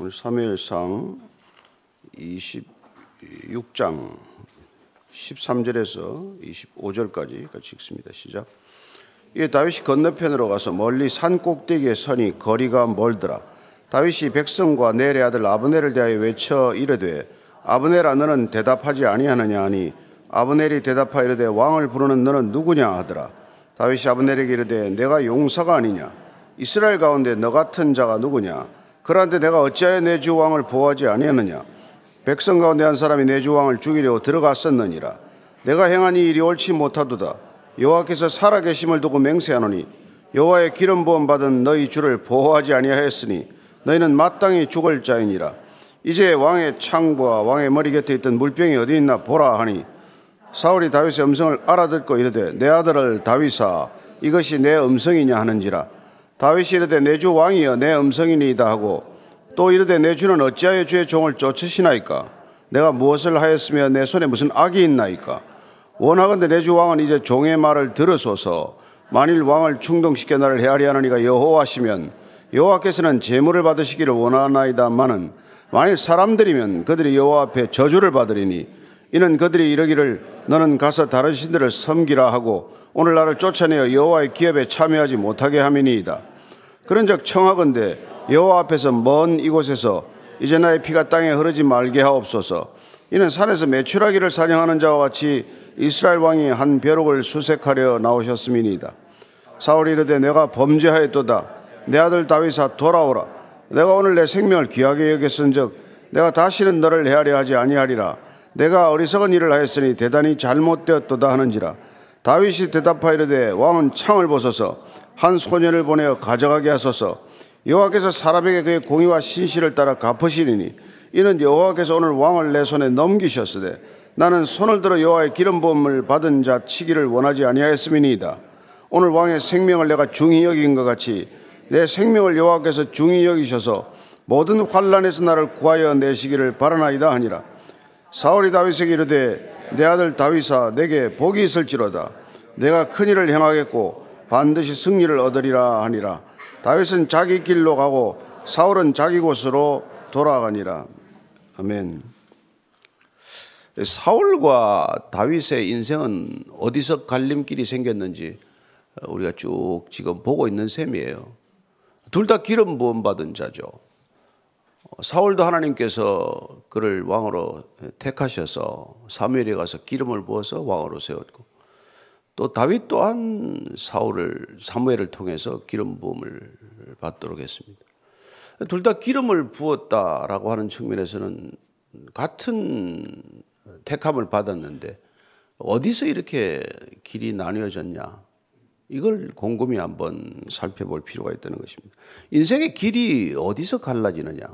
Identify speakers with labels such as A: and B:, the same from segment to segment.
A: 오늘 3일상 26장 13절에서 25절까지 같이 읽습니다. 시작. 이에 다윗이 건너편으로 가서 멀리 산 꼭대기에 서니 거리가 멀더라. 다윗이 백성과 내레 아들 아브넬을 대하여 외쳐 이르되 아브넬아 너는 대답하지 아니하느냐 하니 아브넬이 대답하여 이르되 왕을 부르는 너는 누구냐 하더라. 다윗이 아브넬에게 이르되 내가 용사가 아니냐 이스라엘 가운데 너 같은 자가 누구냐 그런데 내가 어찌하여 내 주 왕을 보호하지 아니하느냐? 백성 가운데 한 사람이 내 주 왕을 죽이려 들어갔었느니라. 내가 행한 이 일이 옳지 못하도다. 여호와께서 살아계심을 두고 맹세하노니 여호와의 기름 부음 받은 너희 주를 보호하지 아니하였으니 너희는 마땅히 죽을 자이니라. 이제 왕의 창과 왕의 머리 곁에 있던 물병이 어디 있나 보라 하니 사울이 다윗의 음성을 알아듣고 이르되 내 아들을 다윗아 이것이 내 음성이냐 하는지라 다윗이 이르되 내 주 왕이여 내 음성이니이다 하고 또 이르되 내 주는 어찌하여 주의 종을 쫓으시나이까? 내가 무엇을 하였으며 내 손에 무슨 악이 있나이까? 원하건대 내 주 왕은 이제 종의 말을 들으소서. 만일 왕을 충동시켜 나를 헤아리 하느니가 여호와시면 여호와께서는 제물을 받으시기를 원하나이다마는 만일 사람들이면 그들이 여호와 앞에 저주를 받으리니 이는 그들이 이러기를 너는 가서 다른 신들을 섬기라 하고 오늘 나를 쫓아내어 여호와의 기업에 참여하지 못하게 함이니이다. 그런즉 청하건대 여호와 앞에서 먼 이곳에서 이제 나의 피가 땅에 흐르지 말게 하옵소서. 이는 산에서 매출하기를 사냥하는 자와 같이 이스라엘 왕이 한 벼룩을 수색하려 나오셨음이니이다. 사울이 이르되 내가 범죄하였도다. 내 아들 다윗아 돌아오라. 내가 오늘 내 생명을 귀하게 여겼은즉 내가 다시는 너를 헤아려 하지 아니하리라. 내가 어리석은 일을 하였으니 대단히 잘못되었도다 하는지라. 다윗이 대답하이르되 왕은 창을 벗어서 한 소년을 보내어 가져가게 하소서. 여호와께서 사람에게 그의 공의와 신실을 따라 갚으시리니 이는 여호와께서 오늘 왕을 내 손에 넘기셨으되 나는 손을 들어 여호와의 기름 부음을 받은 자 치기를 원하지 아니하였음이니이다. 오늘 왕의 생명을 내가 중히 여긴 것 같이 내 생명을 여호와께서 중히 여기셔서 모든 환란에서 나를 구하여 내시기를 바라나이다 하니라. 사울이 다윗에게 이르되 내 아들 다윗아 내게 복이 있을지로다 내가 큰 일을 행하겠고 반드시 승리를 얻으리라 하니라. 다윗은 자기 길로 가고 사울은 자기 곳으로 돌아가니라. 아멘. 사울과 다윗의 인생은 어디서 갈림길이 생겼는지 우리가 쭉 지금 보고 있는 셈이에요. 둘 다 기름 부음 받은 자죠. 사울도 하나님께서 그를 왕으로 택하셔서 사무엘에 가서 기름을 부어서 왕으로 세웠고 또 다윗 또한 사울을 사무엘을 통해서 기름 부음을 받도록 했습니다. 둘 다 기름을 부었다라고 하는 측면에서는 같은 택함을 받았는데 어디서 이렇게 길이 나뉘어졌냐? 이걸 곰곰이 한번 살펴볼 필요가 있다는 것입니다. 인생의 길이 어디서 갈라지느냐?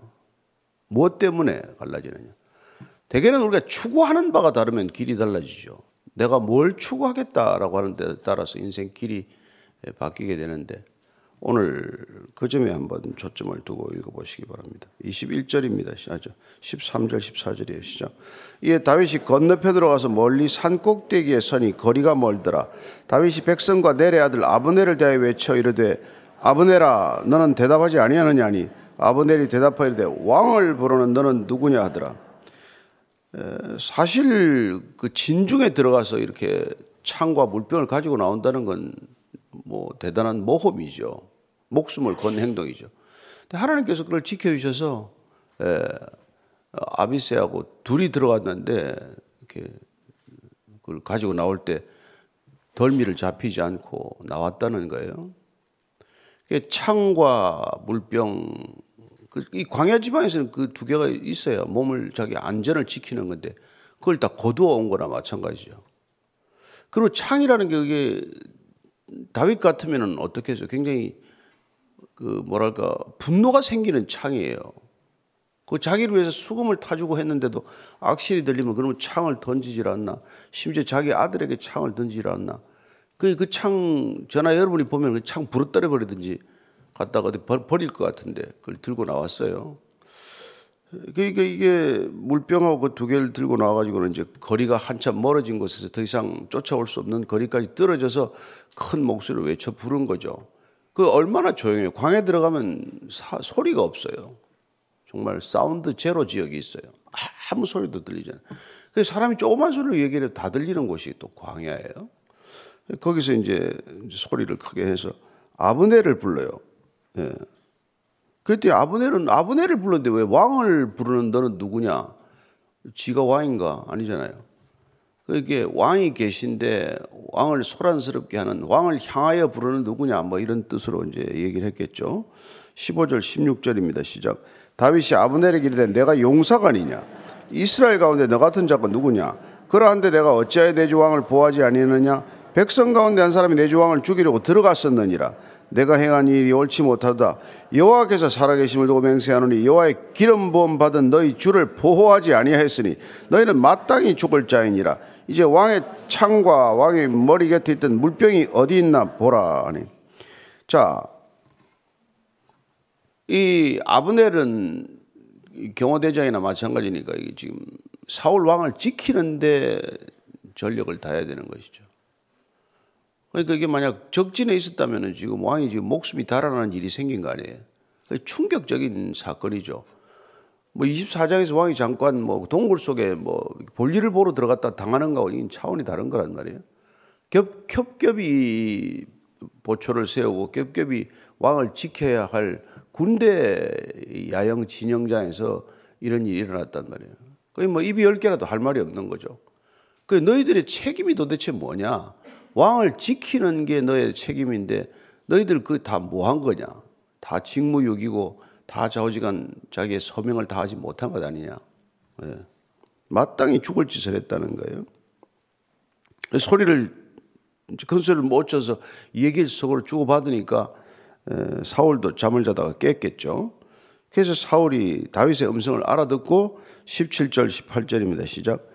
A: 무엇 때문에 갈라지느냐? 대개는 우리가 추구하는 바가 다르면 길이 달라지죠. 내가 뭘 추구하겠다라고 하는 데 따라서 인생 길이 바뀌게 되는데 오늘 그 점에 한번 초점을 두고 읽어보시기 바랍니다. 21절입니다. 아죠. 13절, 14절이에요. 시작. 이에 다윗이 건너편으로 가서 멀리 산 꼭대기에 서니 거리가 멀더라. 다윗이 백성과 내레 아들 아브넬을 대하여 외쳐 이르되 아브넬아 너는 대답하지 아니하느냐니 아브넬이 대답하이르되 왕을 부르는 너는 누구냐 하더라. 사실 그 진중에 들어가서 이렇게 창과 물병을 가지고 나온다는 건 뭐 대단한 모험이죠. 목숨을 건 행동이죠. 근데 하나님께서 그걸 지켜주셔서 아비세하고 둘이 들어갔는데 이렇게 그걸 가지고 나올 때 덜미를 잡히지 않고 나왔다는 거예요. 창과 물병 그 이 광야 지방에서는 그 두 개가 있어야 몸을 자기 안전을 지키는 건데 그걸 다 거두어 온 거나 마찬가지죠. 그리고 창이라는 게 그게 다윗 같으면은 어떻게 해서 굉장히 그 뭐랄까 분노가 생기는 창이에요. 그 자기를 위해서 수금을 타주고 했는데도 악실이 들리면 그러면 창을 던지질 않나. 심지어 자기 아들에게 창을 던지질 않나. 그, 그 창, 전화 여러분이 보면 그 창 부러뜨려 버리든지 갖다가 어디 버릴 것 같은데 그걸 들고 나왔어요. 그러니까 이게 물병하고 그 두 개를 들고 나와가지고는 이제 거리가 한참 멀어진 곳에서 더 이상 쫓아올 수 없는 거리까지 떨어져서 큰 목소리를 외쳐 부른 거죠. 그 얼마나 조용해요. 광에 들어가면 사, 소리가 없어요. 정말 사운드 제로 지역이 있어요. 아무 소리도 들리잖아요. 그래서 사람이 조그만 소리로 얘기해도 다 들리는 곳이 또 광야예요. 거기서 이제 소리를 크게 해서 아브네를 불러요. 예. 그때 아브넬은 아브넬을 불렀는데 왜 왕을 부르는 너는 누구냐? 지가 왕인가? 아니잖아요. 그게 왕이 계신데 왕을 소란스럽게 하는 왕을 향하여 부르는 누구냐? 뭐 이런 뜻으로 이제 얘기를 했겠죠. 15절 16절입니다. 시작. 다윗이 아브넬에게 이르되 내가 용사관이냐? 이스라엘 가운데 너 같은 자가 누구냐? 그러한데 내가 어찌하여 내 주 왕을 보하지 아니하느냐? 백성 가운데 한 사람이 내 주 왕을 죽이려고 들어갔었느니라. 내가 행한 일이 옳지 못하다. 여호와께서 살아계심을 두고 맹세하노니 여호와의 기름 부음 받은 너희 주를 보호하지 아니하였으니 너희는 마땅히 죽을 자이니라. 이제 왕의 창과 왕의 머리 곁에 있던 물병이 어디 있나 보라 하니. 자, 이 아브넬은 경호대장이나 마찬가지니까 이게 지금 사울 왕을 지키는데 전력을 다해야 되는 것이죠. 그러니까 이게 만약 적진에 있었다면 지금 왕이 지금 목숨이 달아나는 일이 생긴 거 아니에요. 충격적인 사건이죠. 뭐 24장에서 왕이 잠깐 뭐 동굴 속에 뭐 볼일을 보러 들어갔다 당하는 거하고 차원이 다른 거란 말이에요. 겹, 겹겹이 보초를 세우고 겹겹이 왕을 지켜야 할 군대 야영 진영장에서 이런 일이 일어났단 말이에요. 거의 뭐 입이 열 개라도 할 말이 없는 거죠. 그 너희들의 책임이 도대체 뭐냐? 왕을 지키는 게 너의 책임인데 너희들 그 다 뭐 한 거냐? 다 직무유기고 다 좌우지간 자기의 서명을 다 하지 못한 것 아니냐? 네. 마땅히 죽을 짓을 했다는 거예요. 소리를 큰 소리를 못 쳐서 얘기를 속으로 주고받으니까 사울도 잠을 자다가 깼겠죠. 그래서 사울이 다윗의 음성을 알아듣고 17절 18절입니다. 시작.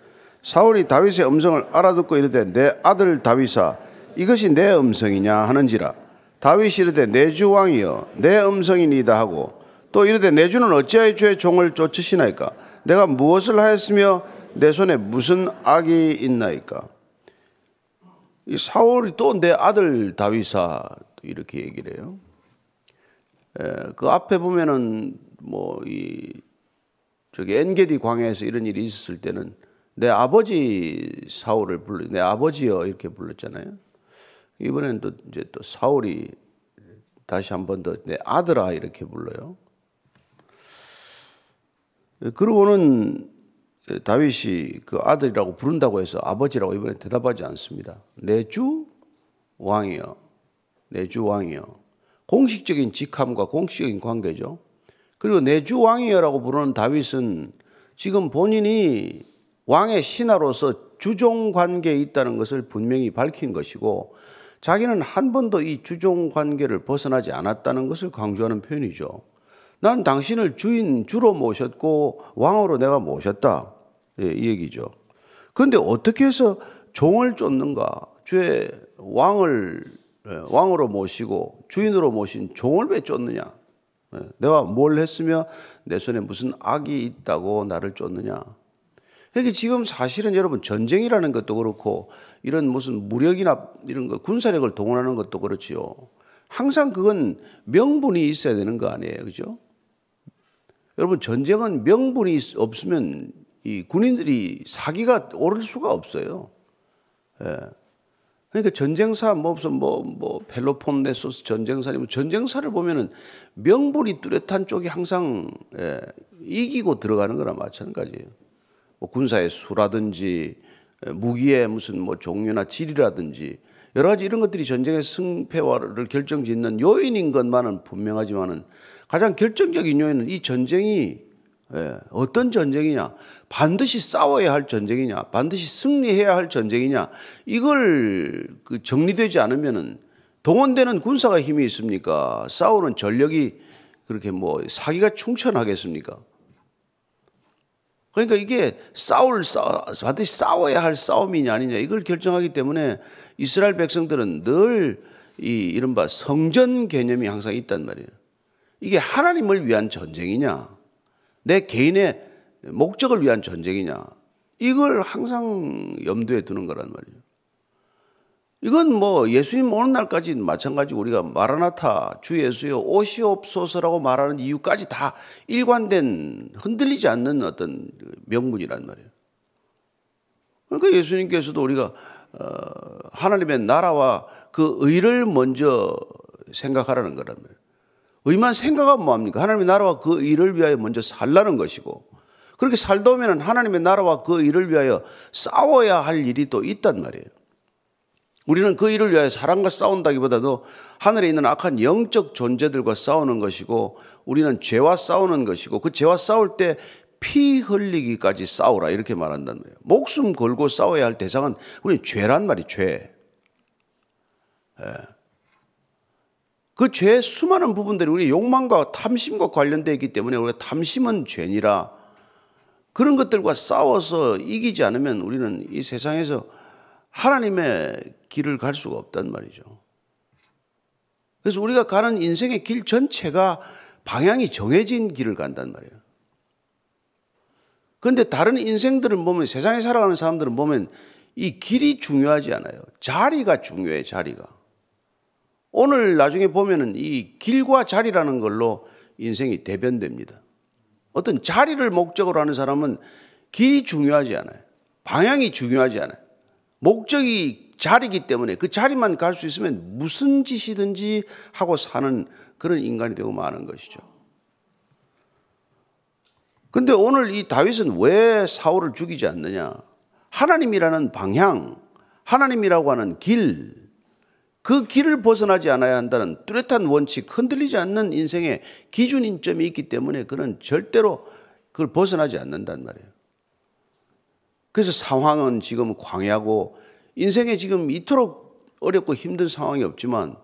A: 사울이 다윗의 음성을 알아듣고 이르되 내 아들 다윗아 이것이 내 음성이냐 하는지라. 다윗이 이르되 내 주 왕이여 내 음성이니다 하고 또 이르되 내 주는 어찌하여 주의 종을 쫓으시나이까? 내가 무엇을 하였으며 내 손에 무슨 악이 있나이까? 이 사울이 또 내 아들 다윗아 이렇게 얘기를 해요. 에, 그 앞에 보면은 뭐 이 저기 엔게디 광야에서 이런 일이 있었을 때는 내 아버지 사울을 불러 내 아버지여 이렇게 불렀잖아요. 이번에는 또 이제 또 사울이 다시 한 번 더 내 아들아 이렇게 불러요. 그러고는 다윗이 그 아들이라고 부른다고 해서 아버지라고 이번에 대답하지 않습니다. 내 주 왕이여. 내 주 왕이여. 공식적인 직함과 공식적인 관계죠. 그리고 내 주 왕이여라고 부르는 다윗은 지금 본인이 왕의 신하로서 주종 관계에 있다는 것을 분명히 밝힌 것이고 자기는 한 번도 이 주종 관계를 벗어나지 않았다는 것을 강조하는 표현이죠. 난 당신을 주인 주로 모셨고 왕으로 내가 모셨다. 예, 이 얘기죠. 그런데 어떻게 해서 종을 쫓는가? 주의 왕을 예, 왕으로 모시고 주인으로 모신 종을 왜 쫓느냐? 예, 내가 뭘 했으며 내 손에 무슨 악이 있다고 나를 쫓느냐? 그러니까 지금 사실은 여러분 전쟁이라는 것도 그렇고 이런 무슨 무력이나 이런 거 군사력을 동원하는 것도 그렇지요. 항상 그건 명분이 있어야 되는 거 아니에요. 그죠? 여러분 전쟁은 명분이 없으면 이 군인들이 사기가 오를 수가 없어요. 예. 그러니까 전쟁사 뭐 무슨 뭐, 뭐 펠로폰 네소스 전쟁사라면 전쟁사를 보면은 명분이 뚜렷한 쪽이 항상 예, 이기고 들어가는 거나 마찬가지예요. 뭐 군사의 수라든지 무기의 무슨 뭐 종류나 질이라든지 여러 가지 이런 것들이 전쟁의 승패와를 결정짓는 요인인 것만은 분명하지만은 가장 결정적인 요인은 이 전쟁이 예, 어떤 전쟁이냐 반드시 싸워야 할 전쟁이냐 반드시 승리해야 할 전쟁이냐 이걸 그 정리되지 않으면은 동원되는 군사가 힘이 있습니까? 싸우는 전력이 그렇게 뭐 사기가 충천하겠습니까 그러니까 이게 싸울, 싸, 반드시 싸워야 할 싸움이냐 아니냐 이걸 결정하기 때문에 이스라엘 백성들은 늘 이 이른바 성전 개념이 항상 있단 말이에요. 이게 하나님을 위한 전쟁이냐, 내 개인의 목적을 위한 전쟁이냐, 이걸 항상 염두에 두는 거란 말이에요. 이건 뭐 예수님 오는 날까지 마찬가지 우리가 마라나타 주 예수여 오시옵소서라고 말하는 이유까지 다 일관된 흔들리지 않는 어떤 명문이란 말이에요. 그러니까 예수님께서도 우리가 어, 하나님의 나라와 그 의를 먼저 생각하라는 거란 말이에요. 의만 생각하면 뭐합니까? 하나님의 나라와 그 일을 위하여 먼저 살라는 것이고 그렇게 살다 보면 하나님의 나라와 그 일을 위하여 싸워야 할 일이 또 있단 말이에요. 우리는 그 일을 위하여 사람과 싸운다기보다도 하늘에 있는 악한 영적 존재들과 싸우는 것이고 우리는 죄와 싸우는 것이고 그 죄와 싸울 때 피 흘리기까지 싸우라 이렇게 말한단 말이에요. 목숨 걸고 싸워야 할 대상은 우리는 죄란 말이 죄. 예. 그 죄의 수많은 부분들이 우리 욕망과 탐심과 관련되어 있기 때문에 우리가 탐심은 죄니라 그런 것들과 싸워서 이기지 않으면 우리는 이 세상에서 하나님의 길을 갈 수가 없단 말이죠. 그래서 우리가 가는 인생의 길 전체가 방향이 정해진 길을 간단 말이에요. 그런데 다른 인생들을 보면 세상에 살아가는 사람들은 보면 이 길이 중요하지 않아요. 자리가 중요해, 자리가. 오늘 나중에 보면은 이 길과 자리라는 걸로 인생이 대변됩니다. 어떤 자리를 목적으로 하는 사람은 길이 중요하지 않아요. 방향이 중요하지 않아요. 목적이 자리기 때문에 그 자리만 갈 수 있으면 무슨 짓이든지 하고 사는 그런 인간이 되고 마는 것이죠. 근데 오늘 이 다윗은 왜 사울을 죽이지 않느냐? 하나님이라는 방향, 하나님이라고 하는 길, 그 길을 벗어나지 않아야 한다는 뚜렷한 원칙, 흔들리지 않는 인생의 기준인점이 있기 때문에 그는 절대로 그걸 벗어나지 않는단 말이에요. 그래서 상황은 지금 광야고 인생에 지금 이토록 어렵고 힘든 상황이 없지만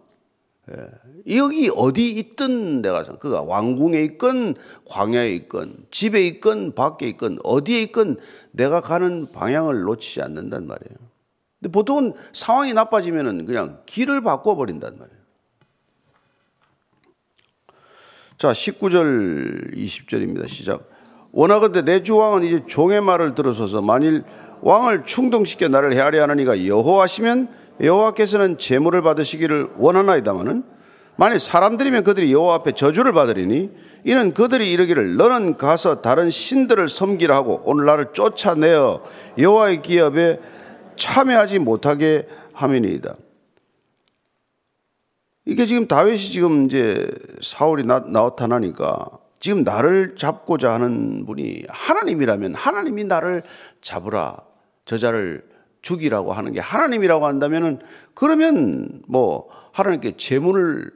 A: 예, 여기 어디 있든 내가 그가 왕궁에 있건 광야에 있건 집에 있건 밖에 있건 어디에 있건 내가 가는 방향을 놓치지 않는단 말이에요. 근데 보통은 상황이 나빠지면은 그냥 길을 바꿔 버린단 말이에요. 자, 19절, 20절입니다. 시작. 원하건대 내 주왕은 이제 종의 말을 들어서서 만일 왕을 충동시켜 나를 헤아려 하느니가 여호와시면 여호와께서는 제물을 받으시기를 원하나이다마는 만일 사람들이면 그들이 여호와 앞에 저주를 받으리니 이는 그들이 이르기를 너는 가서 다른 신들을 섬기라 하고 오늘 나를 쫓아내어 여호와의 기업에 참여하지 못하게 함이니이다. 이게 지금 다윗이 지금 이제 사울이 나, 나타나니까 지금 나를 잡고자 하는 분이 하나님이라면 하나님이 나를 잡으라 저자를 죽이라고 하는 게 하나님이라고 한다면은 그러면 뭐 하나님께 재물을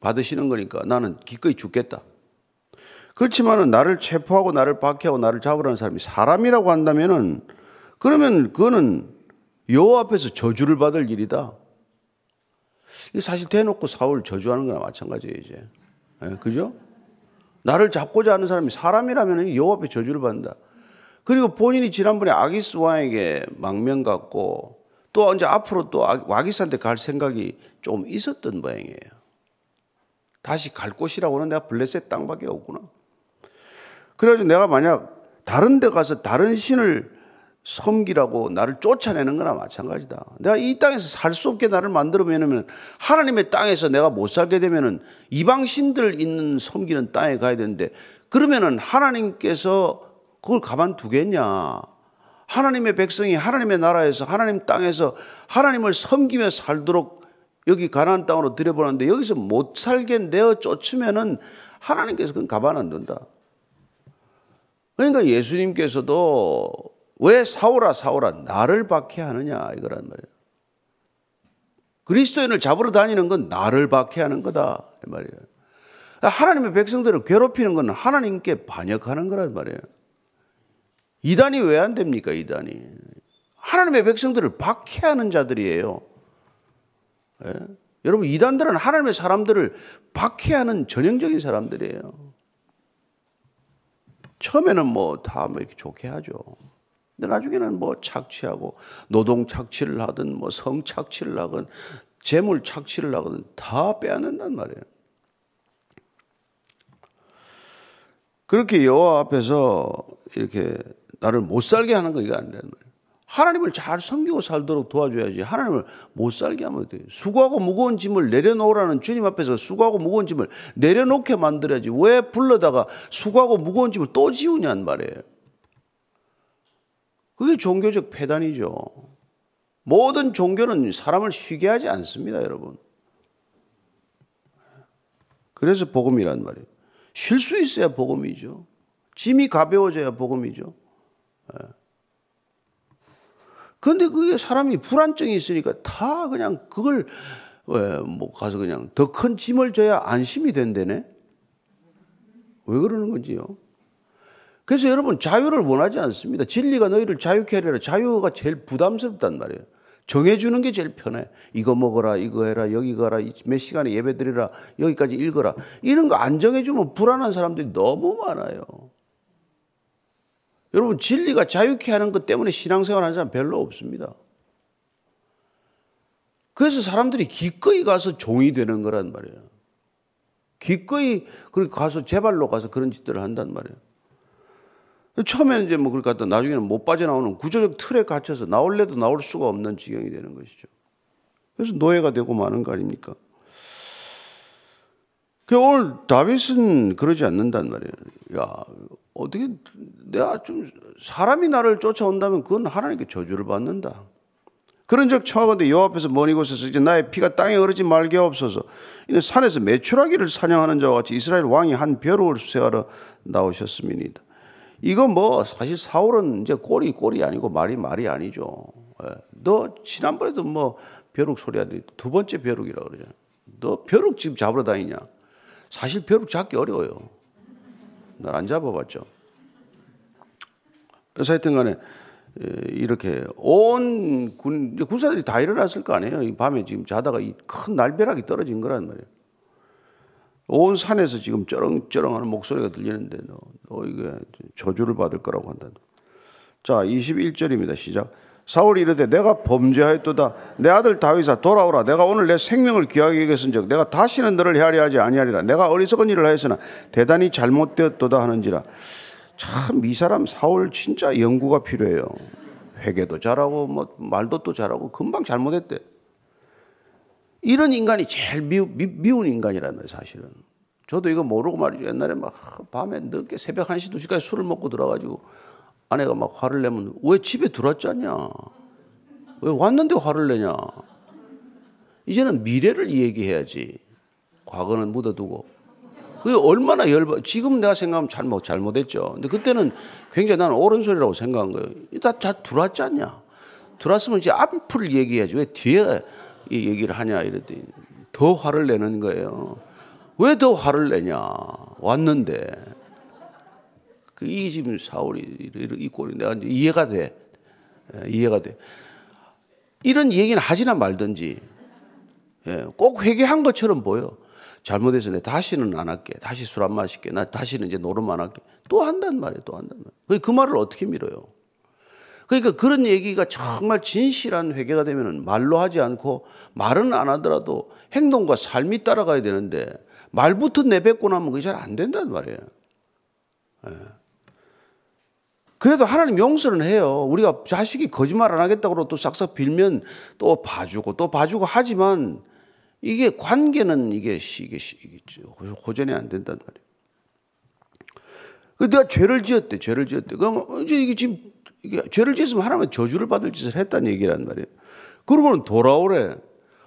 A: 받으시는 거니까 나는 기꺼이 죽겠다. 그렇지만은 나를 체포하고 나를 박해하고 나를 잡으라는 사람이 사람이라고 한다면은 그러면 그거는 여호와 앞에서 저주를 받을 일이다. 이 사실 대놓고 사울 저주하는 거나 마찬가지예요, 이제. 네, 그죠? 나를 잡고자 하는 사람이 사람이라면 여호와 앞에 저주를 받는다. 그리고 본인이 지난번에 아기스 왕에게 망명 갖고 또 이제 앞으로 또 아기스한테 갈 생각이 좀 있었던 모양이에요. 다시 갈 곳이라고는 내가 블레셋 땅밖에 없구나. 그래가지고 내가 만약 다른 데 가서 다른 신을 섬기라고 나를 쫓아내는 거나 마찬가지다. 내가 이 땅에서 살 수 없게 나를 만들어 놓으면 하나님의 땅에서 내가 못 살게 되면은 이방 신들 있는 섬기는 땅에 가야 되는데 그러면은 하나님께서 그걸 가만두겠냐? 하나님의 백성이 하나님의 나라에서 하나님 땅에서 하나님을 섬기며 살도록 여기 가나안 땅으로 들여보는데 여기서 못 살게 내어 쫓으면은 하나님께서 그건 가만 안 둔다. 그러니까 예수님께서도 왜 사오라 사오라 나를 박해하느냐 이거란 말이에요. 그리스도인을 잡으러 다니는 건 나를 박해하는 거다 이 말이에요. 하나님의 백성들을 괴롭히는 건 하나님께 반역하는 거란 말이에요. 이단이 왜 안 됩니까? 이단이 하나님의 백성들을 박해하는 자들이에요. 예? 여러분 이단들은 하나님의 사람들을 박해하는 전형적인 사람들이에요. 처음에는 뭐 다뭐 뭐 이렇게 좋게 하죠. 근데 나중에는 뭐 착취하고 노동 착취를 하든 뭐 성 착취를 하든 재물 착취를 하든 다 빼앗는단 말이에요. 그렇게 여호와 앞에서 이렇게 나를 못 살게 하는 거 이거 안 되는 거예요. 하나님을 잘 섬기고 살도록 도와줘야지. 하나님을 못 살게 하면 돼. 수고하고 무거운 짐을 내려놓으라는 주님 앞에서 수고하고 무거운 짐을 내려놓게 만들어야지. 왜 불러다가 수고하고 무거운 짐을 또 지우냔 말이에요. 그게 종교적 폐단이죠. 모든 종교는 사람을 쉬게 하지 않습니다, 여러분. 그래서 복음이란 말이에요. 쉴 수 있어야 복음이죠. 짐이 가벼워져야 복음이죠. 예. 그런데 그게 사람이 불안증이 있으니까 다 그냥 그걸 왜뭐 가서 그냥 더 큰 짐을 져야 안심이 된대네. 왜 그러는 건지요? 그래서 여러분 자유를 원하지 않습니다. 진리가 너희를 자유케 하리라. 자유가 제일 부담스럽단 말이에요. 정해주는 게 제일 편해. 이거 먹어라, 이거 해라, 여기 가라, 몇 시간에 예배 드리라, 여기까지 읽어라. 이런 거 안 정해주면 불안한 사람들이 너무 많아요. 여러분, 진리가 자유케 하는 것 때문에 신앙생활 하는 사람 별로 없습니다. 그래서 사람들이 기꺼이 가서 종이 되는 거란 말이에요. 기꺼이 그렇게 가서 제발로 가서 그런 짓들을 한단 말이에요. 처음에는 이제 뭐 그렇게 하다 나중에는 못 빠져나오는 구조적 틀에 갇혀서 나올래도 나올 수가 없는 지경이 되는 것이죠. 그래서 노예가 되고 마는 거 아닙니까? 그 오늘 다윗은 그러지 않는단 말이에요. 야, 어떻게 내가 좀 사람이 나를 쫓아온다면 그건 하나님께 저주를 받는다. 그런 적 청하건대 여 앞에서 먼 이곳에서 이제 나의 피가 땅에 흐르지 말게 없어서 이는 산에서 매출하기를 사냥하는 자와 같이 이스라엘 왕이 한 벼룩을 수색하러 나오셨음이니다. 이거 뭐 사실 사울은 이제 꼴이 꼴이 아니고 말이 말이 아니죠. 예. 너 지난번에도 뭐 벼룩 소리 하더니 두 번째 벼룩이라 그러잖아. 너 벼룩 지금 잡으러 다니냐? 사실 벼룩 잡기 어려워요. 난안 잡아봤죠. 그래서 하여튼 간에 이렇게 온 군, 군사들이 다 일어났을 거 아니에요. 이 밤에 지금 자다가 이 큰 날벼락이 떨어진 거란 말이에요. 온 산에서 지금 쩌렁쩌렁 하는 목소리가 들리는데 너, 너 이게 저주를 받을 거라고 한다. 자, 21절입니다. 시작. 사울이 이르되 내가 범죄하였도다. 내 아들 다윗아 돌아오라. 내가 오늘 내 생명을 귀하게 여겼은즉 내가 다시는 너를 헤아려 하지 아니하리라. 내가 어리석은 일을 하였으나 대단히 잘못되었도다 하는지라. 참 이 사람 사울 진짜 연구가 필요해요. 회개도 잘하고 뭐 말도 또 잘하고 금방 잘못했대. 이런 인간이 제일 미우, 미, 운 인간이라는 거예요, 사실은. 저도 이거 모르고 말이죠. 옛날에 막 밤에 늦게 새벽 1시, 2시까지 술을 먹고 들어가지고 아내가 막 화를 내면 왜 집에 들어왔지 않냐? 왜 왔는데 화를 내냐? 이제는 미래를 얘기해야지. 과거는 묻어두고. 그게 얼마나 열받, 지금 내가 생각하면 잘못, 잘못했죠. 근데 그때는 굉장히 나는 옳은 소리라고 생각한 거예요. 다, 다 들어왔지 않냐? 들어왔으면 이제 앞을 얘기해야지. 왜 뒤에 이 얘기를 하냐 이랬더니 더 화를 내는 거예요. 왜 더 화를 내냐? 왔는데. 그이 지금 사울이 이 꼴이 내가 이해가 돼. 예, 이해가 돼. 이런 얘기는 하지나 말든지 예, 꼭 회개한 것처럼 보여. 잘못해서 내 다시는 안 할게. 다시 술 안 마실게. 나 다시는 이제 노름 안 할게. 또 한단 말이에요. 또 한단 말이에요. 그 말을 어떻게 밀어요? 그러니까 그런 얘기가 정말 진실한 회개가 되면 말로 하지 않고 말은 안 하더라도 행동과 삶이 따라가야 되는데 말부터 내뱉고 나면 그게 잘 안 된단 말이에요. 예. 그래도 하나님 용서는 해요. 우리가 자식이 거짓말 안 하겠다고 또 싹싹 빌면 또 봐주고 또 봐주고 하지만 이게 관계는 이게 이게, 이게 호전이 안 된단 말이에요. 그 내가 죄를 지었대, 죄를 지었대. 그럼 이제 이게 지금 이게 죄를 지었으면 하나님은 저주를 받을 짓을 했다는 얘기란 말이에요. 그러고는 돌아오래.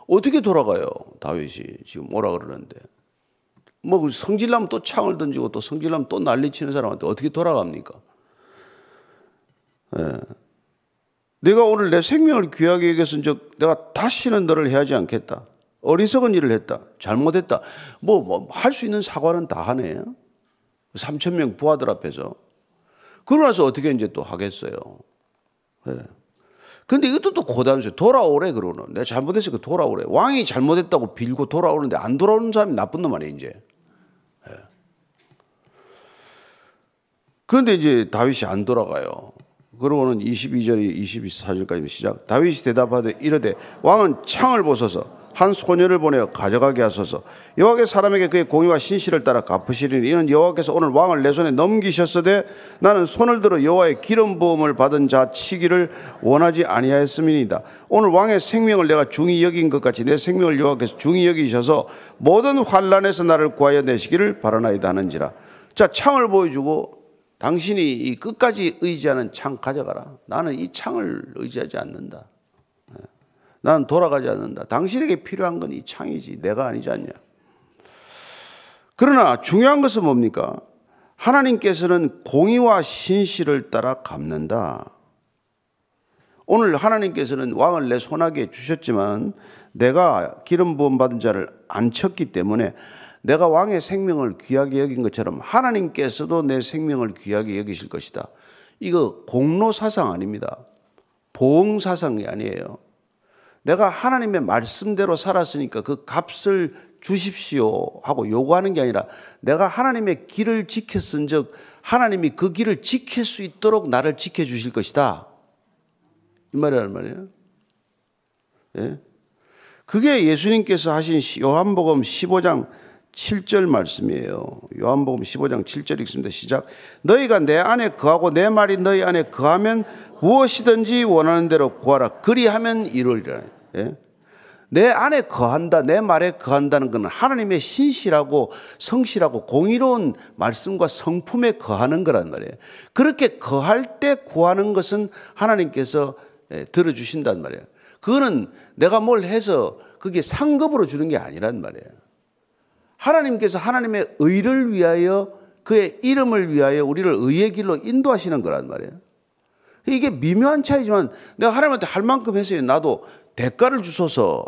A: 어떻게 돌아가요? 다윗이 지금 오라 그러는데. 뭐그 성질나면 또 창을 던지고 또 성질나면 또 난리 치는 사람한테 어떻게 돌아갑니까? 예. 내가 오늘 내 생명을 귀하게 여겼은 즉 내가 다시는 너를 해하지 않겠다. 어리석은 일을 했다. 잘못했다. 뭐, 뭐, 할 수 있는 사과는 다 하네요. 3천 명 부하들 앞에서. 그러고 나서 어떻게 이제 또 하겠어요. 네. 근데 이것도 또 고단수요. 돌아오래, 그러는. 내가 잘못했으니까 돌아오래. 왕이 잘못했다고 빌고 돌아오는데 안 돌아오는 사람이 나쁜 놈 아니에요, 이제. 네. 그런데 이제 다윗이 안 돌아가요. 그러고는 22절이 24절까지 시작. 다윗이 대답하되 이르되 왕은 창을 벗어서 한 소녀를 보내어 가져가게 하소서. 여호와께 사람에게 그의 공의와 신실을 따라 갚으시리니 이는 여호와께서 오늘 왕을 내 손에 넘기셨으되 나는 손을 들어 여호와의 기름 부음을 받은 자 치기를 원하지 아니하였음이니이다. 오늘 왕의 생명을 내가 중히 여긴 것 같이 내 생명을 여호와께서 중히 여기셔서 모든 환란에서 나를 구하여 내시기를 바라나이다 하는지라. 자 창을 보여주고 당신이 이 끝까지 의지하는 창 가져가라. 나는 이 창을 의지하지 않는다. 나는 돌아가지 않는다. 당신에게 필요한 건 이 창이지 내가 아니지 않냐. 그러나 중요한 것은 뭡니까? 하나님께서는 공의와 신실을 따라 갚는다. 오늘 하나님께서는 왕을 내 손아귀에 주셨지만 내가 기름 부음 받은 자를 안 쳤기 때문에 내가 왕의 생명을 귀하게 여긴 것처럼 하나님께서도 내 생명을 귀하게 여기실 것이다. 이거 공로 사상 아닙니다. 보응 사상이 아니에요. 내가 하나님의 말씀대로 살았으니까 그 값을 주십시오 하고 요구하는 게 아니라 내가 하나님의 길을 지켰은 즉 하나님이 그 길을 지킬 수 있도록 나를 지켜주실 것이다. 이 말이란 말이에요. 예? 그게 예수님께서 하신 요한복음 15장 7절 말씀이에요. 요한복음 15장 7절 읽습니다. 시작. 너희가 내 안에 거하고 내 말이 너희 안에 거하면 무엇이든지 원하는 대로 구하라. 그리하면 이루리라. 예? 내 안에 거한다, 내 말에 거한다는 것은 하나님의 신실하고 성실하고 공의로운 말씀과 성품에 거하는 거란 말이에요. 그렇게 거할 때 구하는 것은 하나님께서 예, 들어주신단 말이에요. 그거는 내가 뭘 해서 그게 상급으로 주는 게 아니란 말이에요. 하나님께서 하나님의 의를 위하여 그의 이름을 위하여 우리를 의의 길로 인도하시는 거란 말이에요. 이게 미묘한 차이지만 내가 하나님한테 할 만큼 했으니 나도 대가를 주소서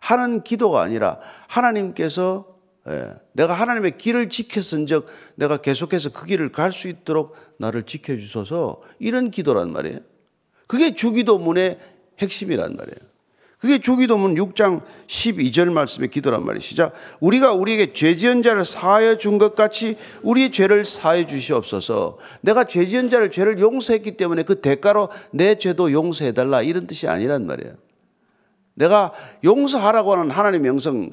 A: 하는 기도가 아니라 하나님께서 예, 내가 하나님의 길을 지켰은 즉 내가 계속해서 그 길을 갈 수 있도록 나를 지켜주소서 이런 기도란 말이에요. 그게 주기도문의 핵심이란 말이에요. 그게 주기도문 6장 12절 말씀의 기도란 말이에요. 시작. 우리가 우리에게 죄 지은 자를 사하여 준 것 같이 우리의 죄를 사해 주시옵소서. 내가 죄 지은 자를 죄를 용서했기 때문에 그 대가로 내 죄도 용서해 달라 이런 뜻이 아니란 말이에요. 내가 용서하라고 하는 하나님의 명성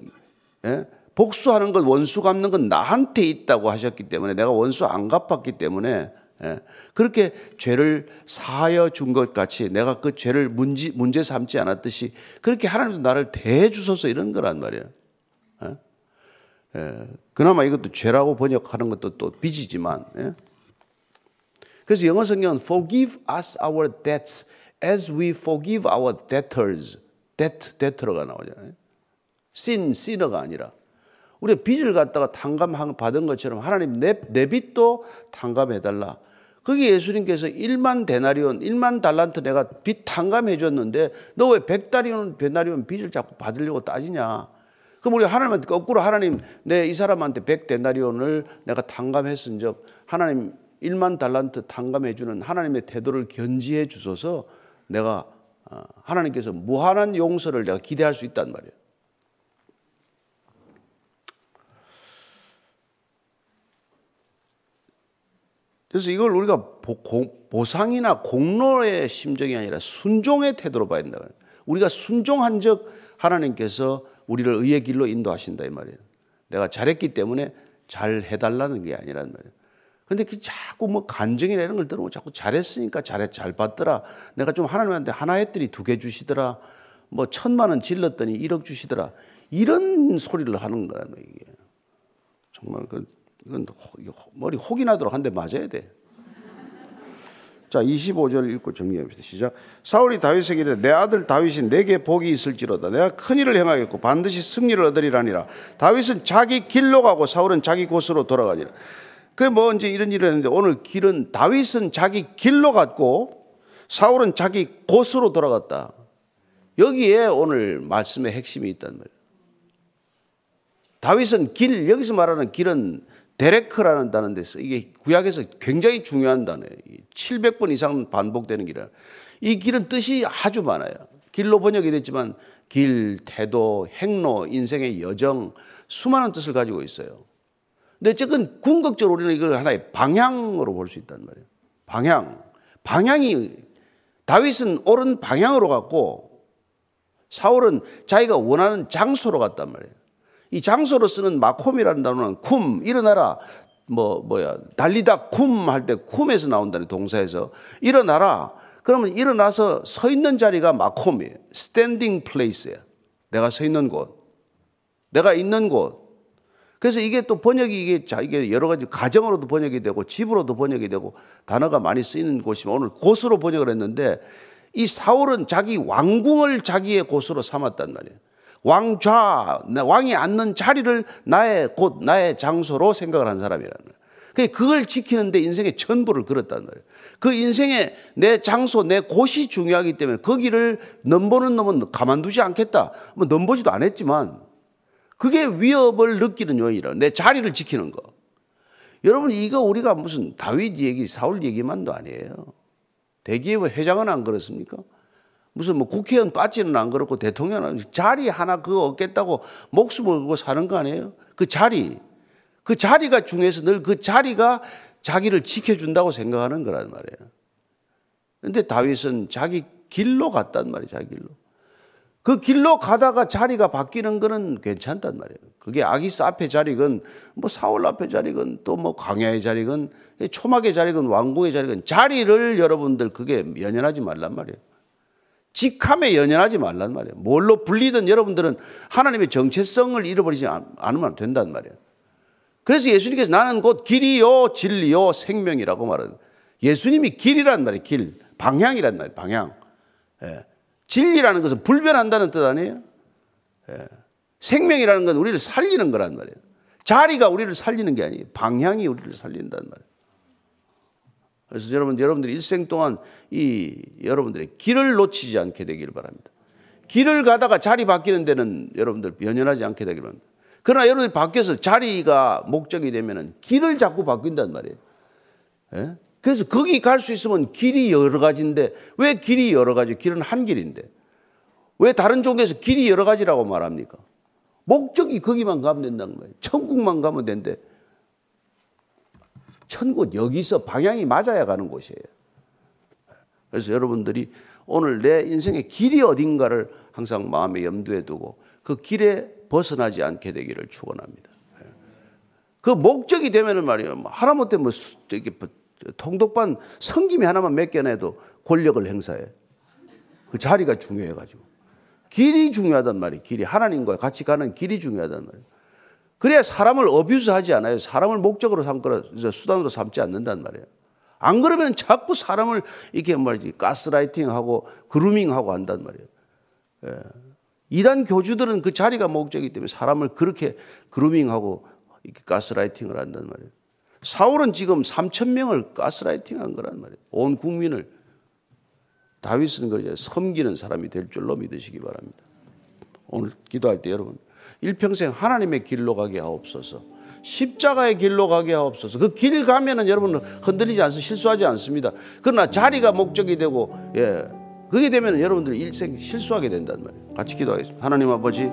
A: 예? 복수하는 것 원수 갚는 건 나한테 있다고 하셨기 때문에 내가 원수 안 갚았기 때문에 예. 그렇게 죄를 사하여 준 것 같이 내가 그 죄를 문제, 문제 삼지 않았듯이 그렇게 하나님도 나를 대해 주소서 이런 거란 말이에요. 예. 예. 그나마 이것도 죄라고 번역하는 것도 또 빚이지만. 예. 그래서 영어 성경은 forgive us our debts as we forgive our debtors. debt, debtor가 나오잖아요. sin, sinner가 아니라. 우리가 빚을 갖다가 탕감 받은 것처럼 하나님 내, 내 빚도 탕감해달라. 거기 예수님께서 1만 데나리온, 1만 달란트 내가 빚 탕감해 줬는데 너 왜 100다리온, 데나리온 빚을 자꾸 받으려고 따지냐? 그럼 우리 하나님한테 거꾸로 하나님 내 이 사람한테 100 데나리온을 내가 탕감했은즉 하나님 1만 달란트 탕감해 주는 하나님의 태도를 견지해 주소서 내가 어, 하나님께서 무한한 용서를 내가 기대할 수 있단 말이에요. 그래서 이걸 우리가 보 상이나 공로의 심정이 아니라 순종의 태도로 봐야 된다. 우리가 순종한 적 하나님께서 우리를 의의 길로 인도하신다 이 말이에요. 내가 잘했기 때문에 잘 해달라는 게 아니란 말이에요. 근데 그 자꾸 뭐 간증이라는 걸 들으면 자꾸 잘했으니까 잘해 잘 받더라. 내가 좀 하나님한테 하나 했더니 두 개 주시더라. 뭐 천만 원 질렀더니 1억 주시더라. 이런 소리를 하는 거라는 이게. 정말 그 이건 머리 혹이 나도록 한 대 맞아야 돼. 자, 25절 읽고 정리합시다. 시작. 사울이 다윗에게 이르되 내 아들 다윗이 내게 복이 있을지로다. 내가 큰 일을 행하겠고 반드시 승리를 얻으리라니라. 다윗은 자기 길로 가고 사울은 자기 곳으로 돌아가니라. 그뭐 이제 이런 일을 했는데 오늘 길은 다윗은 자기 길로 갔고 사울은 자기 곳으로 돌아갔다. 여기에 오늘 말씀의 핵심이 있단 말이에요. 다윗은 길, 여기서 말하는 길은 데레크라는 단어인데 이게 구약에서 굉장히 중요한 단어예요. 700번 이상 반복되는 길이라. 이 길은 뜻이 아주 많아요. 길로 번역이 됐지만 길, 태도, 행로, 인생의 여정, 수많은 뜻을 가지고 있어요. 근데 어쨌든 궁극적으로 우리는 이걸 하나의 방향으로 볼 수 있단 말이에요. 방향. 방향이, 다윗은 옳은 방향으로 갔고
B: 사울은 자기가 원하는 장소로 갔단 말이에요. 이 장소로 쓰는 마콤이라는 단어는 쿰 일어나라 뭐 뭐야 달리다 쿰 할 때 쿰에서 나온다는 동사에서 일어나라 그러면 일어나서 서 있는 자리가 마콤이에요. standing place예요. 내가 서 있는 곳. 내가 있는 곳. 그래서 이게 또 번역이 이게 자 이게 여러 가지 가정으로도 번역이 되고 집으로도 번역이 되고 단어가 많이 쓰이는 곳이면 오늘 곳으로 번역을 했는데 이 사울은 자기 왕궁을 자기의 곳으로 삼았단 말이에요. 왕좌, 왕이 앉는 자리를 나의 곳, 나의 장소로 생각을 한 사람이라는 거예요. 그걸 지키는데 인생의 전부를 걸었단 말이에요. 그 인생의 내 장소, 내 곳이 중요하기 때문에 거기를 넘보는 놈은 가만두지 않겠다. 뭐 넘보지도 않았지만 그게 위협을 느끼는 요인이라. 내 자리를 지키는 거. 여러분 이거 우리가 무슨 다윗 얘기, 사울 얘기만도 아니에요. 대기업 회장은 안 그렇습니까? 무슨 뭐 국회의원 빠지는 안 그렇고 대통령은 자리 하나 그거 얻겠다고 목숨을 걸고 사는 거 아니에요? 그 자리. 그 자리가 중요해서 늘 그 자리가 자기를 지켜준다고 생각하는 거란 말이에요. 근데 다윗은 자기 길로 갔단 말이에요, 자기 길로. 그 길로 가다가 자리가 바뀌는 거는 괜찮단 말이에요. 그게 아기스 앞에 자리건, 뭐 사울 앞에 자리건, 또 뭐 광야의 자리건, 초막의 자리건, 왕궁의 자리건, 자리를 여러분들 그게 연연하지 말란 말이에요. 직함에 연연하지 말란 말이에요. 뭘로 불리든 여러분들은 하나님의 정체성을 잃어버리지 않으면 된단 말이에요. 그래서 예수님께서 나는 곧 길이요, 진리요, 생명이라고 말하는 예수님이 길이란 말이에요. 길. 방향이란 말이에요. 방향. 예. 진리라는 것은 불변한다는 뜻 아니에요? 예. 생명이라는 건 우리를 살리는 거란 말이에요. 자리가 우리를 살리는 게 아니에요. 방향이 우리를 살린다는 말이에요. 그래서 여러분, 여러분들이 일생 동안 이 여러분들의 길을 놓치지 않게 되기를 바랍니다. 길을 가다가 자리 바뀌는 데는 여러분들 연연하지 않게 되기를 바랍니다. 그러나 여러분들이 바뀌어서 자리가 목적이 되면은 길을 자꾸 바뀐단 말이에요. 예? 그래서 거기 갈 수 있으면 길이 여러 가지인데 왜 길이 여러 가지? 길은 한 길인데 왜 다른 종교에서 길이 여러 가지라고 말합니까? 목적이 거기만 가면 된다는 거예요. 천국만 가면 된대. 천국 여기서 방향이 맞아야 가는 곳이에요. 그래서 여러분들이 오늘 내 인생의 길이 어딘가를 항상 마음에 염두에 두고 그 길에 벗어나지 않게 되기를 축원합니다. 그 목적이 되면은 말이에요. 뭐 하나못해 뭐 이렇게 통독반 성김이 하나만 맡겨내도 권력을 행사해. 그 자리가 중요해가지고. 길이 중요하단 말이에요. 길이. 하나님과 같이 가는 길이 중요하단 말이에요. 그래야 사람을 어뷰스 하지 않아요. 사람을 목적으로 삼거나 수단으로 삼지 않는단 말이에요. 안 그러면 자꾸 사람을 이렇게 말이지 가스라이팅하고 그루밍하고 한단 말이에요. 예. 이단 교주들은 그 자리가 목적이기 때문에 사람을 그렇게 그루밍하고 이렇게 가스라이팅을 한단 말이에요. 사울은 지금 3천 명을 가스라이팅한 거란 말이에요. 온 국민을 다윗은 그러죠. 섬기는 사람이 될 줄로 믿으시기 바랍니다. 오늘 기도할 때 여러분 일평생 하나님의 길로 가게 하옵소서. 십자가의 길로 가게 하옵소서. 그 길 가면은 여러분 흔들리지 않습니다. 실수하지 않습니다. 그러나 자리가 목적이 되고 예. 그게 되면 여러분들 일생 실수하게 된단 말이에요. 같이 기도하겠습니다. 하나님 아버지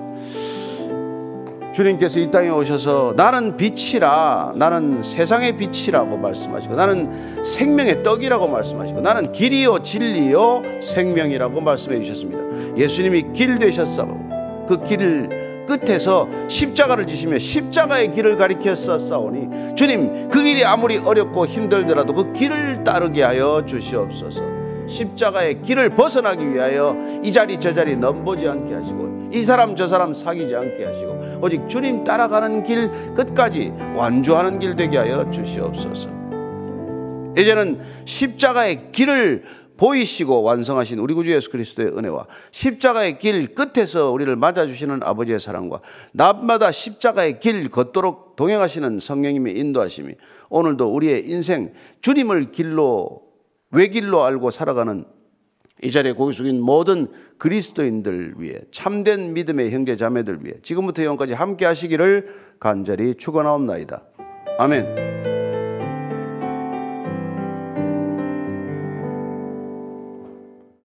B: 주님께서 이 땅에 오셔서 나는 빛이라 나는 세상의 빛이라고 말씀하시고 나는 생명의 떡이라고 말씀하시고 나는 길이요 진리요 생명이라고 말씀해 주셨습니다. 예수님이 길 되셨어. 그 길을 끝에서 십자가를 지시며 십자가의 길을 가리켜서 싸우니 주님 그 길이 아무리 어렵고 힘들더라도 그 길을 따르게 하여 주시옵소서. 십자가의 길을 벗어나기 위하여 이 자리 저 자리 넘보지 않게 하시고 이 사람 저 사람 사귀지 않게 하시고 오직 주님 따라가는 길 끝까지 완주하는 길 되게 하여 주시옵소서. 이제는 십자가의 길을 보이시고 완성하신 우리 구주 예수 그리스도의 은혜와 십자가의 길 끝에서 우리를 맞아주시는 아버지의 사랑과 낮마다 십자가의 길 걷도록 동행하시는 성령님의 인도하심이 오늘도 우리의 인생 주님을 길로 외길로 알고 살아가는 이 자리에 고개 숙인 모든 그리스도인들 위해 참된 믿음의 형제 자매들 위해 지금부터 영까지 함께 하시기를 간절히 축원하옵나이다. 아멘.